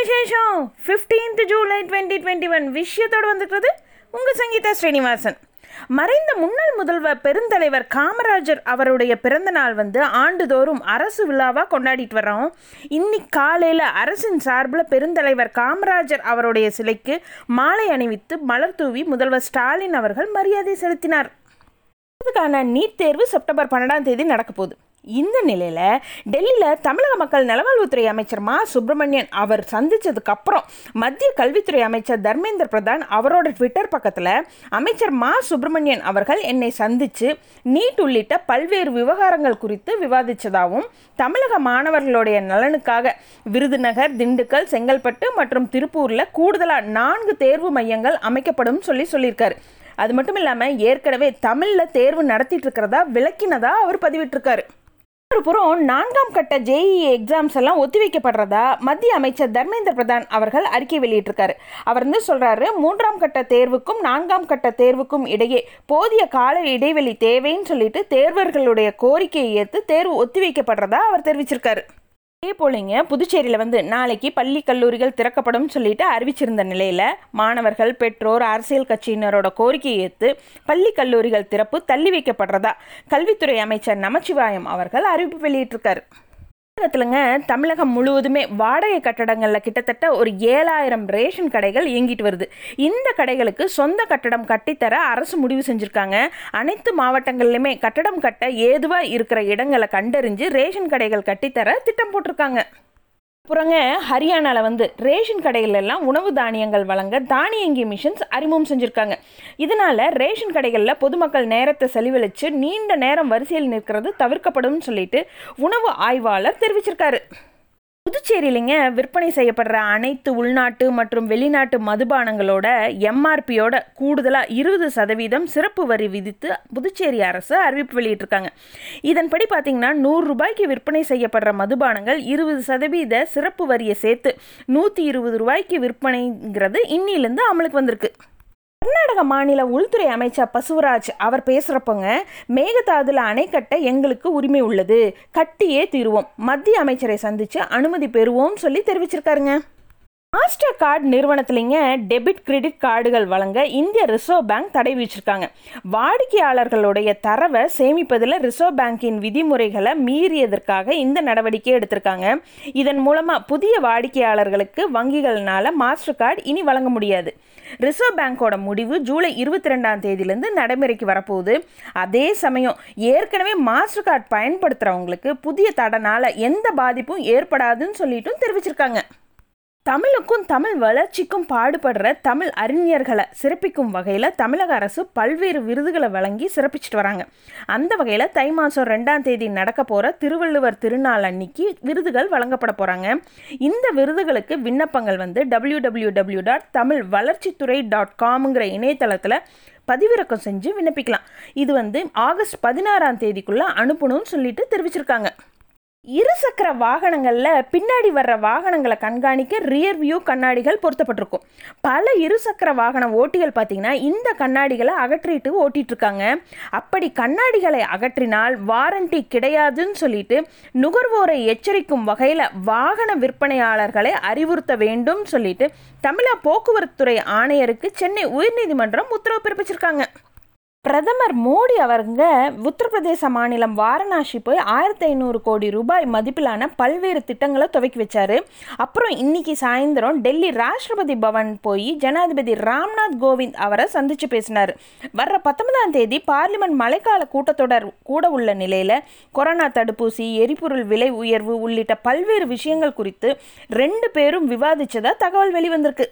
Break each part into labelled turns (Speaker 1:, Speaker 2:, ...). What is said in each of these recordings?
Speaker 1: விசேஷம்? Fifteenth July twenty twenty one விஷயத்தோடு வந்துக்கிறது உங்கள் சங்கீதா ஸ்ரீனிவாசன். மறைந்த முன்னாள் முதல்வர் பெருந்தலைவர் காமராஜர் அவருடைய பிறந்த நாள் வந்து ஆண்டுதோறும் அரசு விழாவாக கொண்டாடிட்டு வர்றோம். இன்னைக்கு காலையில் அரசின் சார்பில் பெருந்தலைவர் காமராஜர் அவருடைய சிலைக்கு மாலை அணிவித்து மலர் தூவி முதல்வர் ஸ்டாலின் அவர்கள் மரியாதை செலுத்தினார். அதுக்கான நீட் தேர்வு செப்டம்பர் பன்னெண்டாம் தேதி நடக்க போகுது இந்த நிலையில் டெல்லியில் தமிழக மக்கள் நலவாழ்வுத்துறை அமைச்சர் மா. சுப்பிரமணியன் அவர் சந்தித்ததுக்கப்புறம் மத்திய கல்வித்துறை அமைச்சர் தர்மேந்திர பிரதான் அவரோட ட்விட்டர் பக்கத்தில் அமைச்சர் மா. சுப்பிரமணியன் அவர்கள் என்னை சந்தித்து நீட் உள்ளிட்ட பல்வேறு விவகாரங்கள் குறித்து விவாதித்ததாகவும் தமிழக மாணவர்களுடைய நலனுக்காக விருதுநகர் திண்டுக்கல் செங்கல்பட்டு மற்றும் திருப்பூரில் கூடுதலாக நான்கு தேர்வு மையங்கள் அமைக்கப்படும் சொல்லி சொல்லியிருக்காரு. அது மட்டும் இல்லாமல் ஏற்கனவே தமிழில் தேர்வு நடத்திட்டு இருக்கிறதா விளக்கினதா அவர் பதிவிட்டிருக்காரு. மறுபுறம் புறம் நான்காம் கட்ட ஜேஇ எக்ஸாம்ஸ் எல்லாம் ஒத்திவைக்கப்படுறதா மத்திய அமைச்சர் தர்மேந்திர பிரதான் அவர்கள் அறிக்கை வெளியிட்டிருக்காரு. அவர் வந்து சொல்றாரு மூன்றாம் கட்ட தேர்வுக்கும் நான்காம் கட்ட தேர்வுக்கும் இடையே போதிய கால இடைவெளி தேவைன்னு சொல்லிட்டு தேர்வர்களுடைய கோரிக்கையை ஏற்று தேர்வு ஒத்திவைக்கப்படுறதா அவர் தெரிவிச்சிருக்காரு. அதே போலங்க புதுச்சேரியில் வந்து நாளைக்கு பள்ளி கல்லூரிகள் திறக்கப்படும் சொல்லிட்டு அறிவிச்சிருந்த நிலையில் மாணவர்கள் பெற்றோர் அரசியல் கட்சியினரோட கோரிக்கையை ஏற்று பள்ளி கல்லூரிகள் திறப்பு தள்ளி வைக்கப்படுறதா கல்வித்துறை அமைச்சர் நமச்சிவாயம் அவர்கள் அறிவிப்பு வெளியிட்டிருக்காரு. தமிழகத்துலங்க தமிழகம் முழுவதுமே வாடகை கட்டடங்களில் கிட்டத்தட்ட ஒரு ஏழாயிரம் ரேஷன் கடைகள் இயங்கிட்டு வருது. இந்த கடைகளுக்கு சொந்த கட்டடம் கட்டித்தர அரசு முடிவு செஞ்சுருக்காங்க. அனைத்து மாவட்டங்கள்லையுமே கட்டடம் கட்ட ஏதுவாக இருக்கிற இடங்களை கண்டறிஞ்சு ரேஷன் கடைகள் கட்டித்தர திட்டம் போட்டிருக்காங்க. புறங்க ஹரியானாவில் வந்து ரேஷன் கடைகள் எல்லாம் உணவு தானியங்கள் வழங்க தானியங்கி மிஷின்ஸ் அறிமுகம் செஞ்சுருக்காங்க. இதனால் ரேஷன் கடைகளில் பொதுமக்கள் நேரத்தை செலவழித்து நீண்ட நேரம் வரிசையில் நிற்கிறது தவிர்க்கப்படும் சொல்லிட்டு உணவு ஆய்வாளர் தெரிவிச்சிருக்காரு. புதுச்சேரியிலிங்க விற்பனை செய்யப்படுற அனைத்து உள்நாட்டு மற்றும் வெளிநாட்டு மதுபானங்களோட எம்ஆர்பியோட கூடுதலாக இருபது சதவீதம் சிறப்பு வரி விதித்து புதுச்சேரி அரசு அறிவிப்பு வெளியிட்டிருக்காங்க. இதன்படி பார்த்தீங்கன்னா நூறு ரூபாய்க்கு விற்பனை செய்யப்படுற மதுபானங்கள் இருபது சதவீத சிறப்பு வரியை சேர்த்து நூற்றி இருபது ரூபாய்க்கு விற்பனைங்கிறது இன்னிலேருந்து அமலுக்கு வந்திருக்கு. கர்நாடக மாநில உள்துறை அமைச்சர் பசுவராஜ் அவர் பேசுகிறப்பங்க மேகதாதுல அணை கட்ட எங்களுக்கு உரிமை உள்ளது. கட்டியே தீருவோம். மத்திய அமைச்சரை சந்தித்து அனுமதி பெறுவோம் சொல்லி தெரிவிச்சிருக்காருங்க. மாஸ்டர் கார்டு நிறுவனத்துலேங்க டெபிட் கிரெடிட் கார்டுகள் வழங்க இந்திய ரிசர்வ் பேங்க் தடை விதிச்சிருக்காங்க. வாடிக்கையாளர்களுடைய தரவை சேமிப்பதில் ரிசர்வ் பேங்கின் விதிமுறைகளை மீறியதற்காக இந்த நடவடிக்கை எடுத்திருக்காங்க. இதன் மூலமாக புதிய வாடிக்கையாளர்களுக்கு வங்கிகள்னால மாஸ்டர் கார்டு இனி வழங்க முடியாது. ரிசர்வ் பேங்கோட முடிவு ஜூலை இருபத்தி ரெண்டாம் தேதியிலேருந்து நடைமுறைக்கு வரப்போகுது. அதே சமயம் ஏற்கனவே மாஸ்டர் கார்டு பயன்படுத்துகிறவங்களுக்கு புதிய தடனால் எந்த பாதிப்பும் ஏற்படாதுன்னு சொல்லிட்டும் தெரிவிச்சிருக்காங்க. தமிழுக்கும் தமிழ் வளர்ச்சிக்கும் பாடுபடுற தமிழ் அறிஞர்களை சிறப்பிக்கும் வகையில் தமிழக அரசு பல்வேறு விருதுகளை வழங்கி சிறப்பிச்சிட்டு வராங்க. அந்த வகையில் தை மாதம் ரெண்டாம் தேதி நடக்க போகிற திருவள்ளுவர் திருநாள் அன்னைக்கு விருதுகள் வழங்கப்பட போகிறாங்க இந்த விருதுகளுக்கு விண்ணப்பங்கள் வந்து W W W dot Tamil வளர்ச்சித்துறை டாட் காம்ங்கிற இணையதளத்தில் பதிவிறக்கம் செஞ்சு விண்ணப்பிக்கலாம். இது வந்து ஆகஸ்ட் பதினாறாம் தேதிக்குள்ளே அனுப்பணும்னு சொல்லிட்டு தெரிவிச்சிருக்காங்க. இருசக்கர வாகனங்களில் பின்னாடி வர்ற வாகனங்களை கண்காணிக்க ரியர் வியூ கண்ணாடிகள் பொருத்தப்பட்டிருக்கும். பல இருசக்கர வாகன ஓட்டிகள் பார்த்தீங்கன்னா இந்த கண்ணாடிகளை அகற்றிட்டு ஓட்டிகிட்ருக்காங்க இருக்காங்க அப்படி கண்ணாடிகளை அகற்றினால் வாரண்டி கிடையாதுன்னு சொல்லிட்டு நுகர்வோரை எச்சரிக்கும் வகையில் வாகன விற்பனையாளர்களை அறிவுறுத்த வேண்டும் சொல்லிட்டு தமிழக போக்குவரத்துறை ஆணையருக்கு சென்னை உயர்நீதிமன்றம் உத்தரவு பிறப்பிச்சிருக்காங்க. பிரதமர் மோடி அவருங்க உத்தரப்பிரதேச மாநிலம் வாரணாசி போய் ஆயிரத்தி ஐநூறு கோடி ரூபாய் மதிப்பிலான பல்வேறு திட்டங்களை துவக்கி வச்சாரு. அப்புறம் இன்னைக்கு சாயந்தரம் டெல்லி ராஷ்டிரபதி பவன் போய் ஜனாதிபதி ராம்நாத் கோவிந்த் அவரை சந்திச்சு பேசினார். வர்ற பத்தொன்பதாம் தேதி பார்லிமெண்ட் மழைக்கால கூட்டத்தொடர் கூட உள்ள நிலையில் கொரோனா தடுப்பூசி எரிபொருள் விலை உயர்வு உள்ளிட்ட பல்வேறு விஷயங்கள் குறித்து ரெண்டு பேரும் விவாதிச்சதா தகவல் வெளிவந்திருக்கு.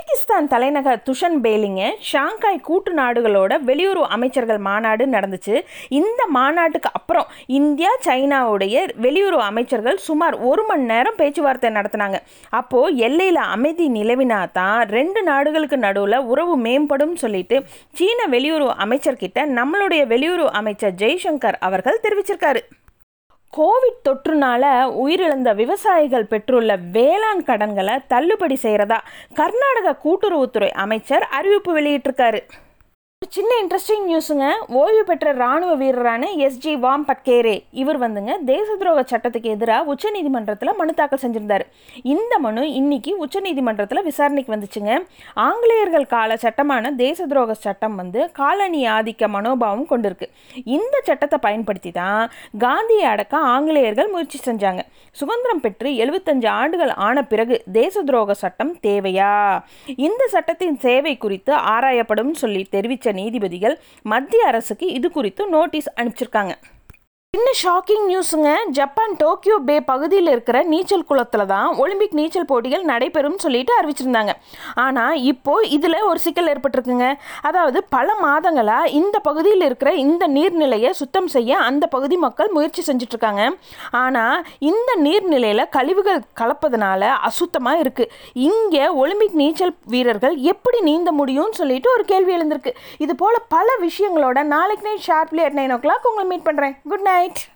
Speaker 1: கஜகிஸ்தான் தலைநகர் துஷன் பேலிங்க ஷாங்காய் கூட்டு நாடுகளோட வெளியுறவு அமைச்சர்கள் மாநாடு நடந்துச்சு. இந்த மாநாட்டுக்கு அப்புறம் இந்தியா சைனாவுடைய வெளியுறவு அமைச்சர்கள் சுமார் ஒரு மணி நேரம் பேச்சுவார்த்தை நடத்தினாங்க. அப்போது எல்லையில் அமைதி நிலவினா தான் ரெண்டு நாடுகளுக்கு நடுவில் உறவு மேம்படும் சொல்லிட்டு சீன வெளியுறவு அமைச்சர்கிட்ட நம்மளுடைய வெளியுறவு அமைச்சர் ஜெய்சங்கர் அவர்கள் தெரிவிச்சிருக்காரு. கோவிட் தொற்றுனால உயிரிழந்த விவசாயிகள் பெற்றுள்ள வேளாண் கடன்களை தள்ளுபடி செய்கிறதா கர்நாடக கூட்டுறவுத்துறை அமைச்சர் அறிவிப்பு வெளியிட்டிருக்காரு. ஒரு சின்ன இன்ட்ரெஸ்டிங் நியூஸுங்க ஓய்வு பெற்ற ராணுவ வீரரான எஸ்ஜி வாம் பட்கேரே. இவர் வந்துங்க தேச துரோக சட்டத்துக்கு எதிராக உச்சநீதிமன்றத்தில் மனு தாக்கல் செஞ்சிருந்தார். இந்த மனு இன்னைக்கு உச்சநீதிமன்றத்தில் விசாரணைக்கு வந்துச்சுங்க. ஆங்கிலேயர்கள் கால சட்டமான தேச துரோக சட்டம் வந்து காலனி ஆதிக்க மனோபாவம் கொண்டிருக்கு. இந்த சட்டத்தை பயன்படுத்தி தான் காந்தியை அடக்க ஆங்கிலேயர்கள் முயற்சி செஞ்சாங்க. சுதந்திரம் பெற்று எழுபத்தஞ்சு ஆண்டுகள் ஆன பிறகு தேச துரோக சட்டம் தேவையா? இந்த சட்டத்தின் சேவை குறித்து ஆராயப்படும் சொல்லி தெரிவித்த நீதிபதிகள் மத்திய அரசுக்கு இது குறித்து நோட்டீஸ் அனுப்பிச்சிருக்காங்க. சின்ன ஷாக்கிங் நியூஸுங்க ஜப்பான் டோக்கியோ பே பகுதியில் இருக்கிற நீச்சல் குளத்தில் தான் ஒலிம்பிக் நீச்சல் போட்டிகள் நடைபெறும் சொல்லிட்டு அறிவிச்சிருந்தாங்க. ஆனால் இப்போது இதில் ஒரு சிக்கல் ஏற்பட்டிருக்குங்க. அதாவது பல மாதங்களாக இந்த பகுதியில் இருக்கிற இந்த நீர்நிலையை சுத்தம் செய்ய அந்த பகுதி மக்கள் முயற்சி செஞ்சிட்ருக்காங்க. ஆனால் இந்த நீர்நிலையில் கழிவுகள் கலப்பதனால அசுத்தமாக இருக்குது இங்கே ஒலிம்பிக் நீச்சல் வீரர்கள் எப்படி நீந்த முடியும்னு சொல்லிட்டு ஒரு கேள்வி எழுந்திருக்கு. இது போல் பல விஷயங்களோட நாளைக்கு night sharply at nine o'clock உங்களை மீட் பண்ணுறேன் குட் நைட். night.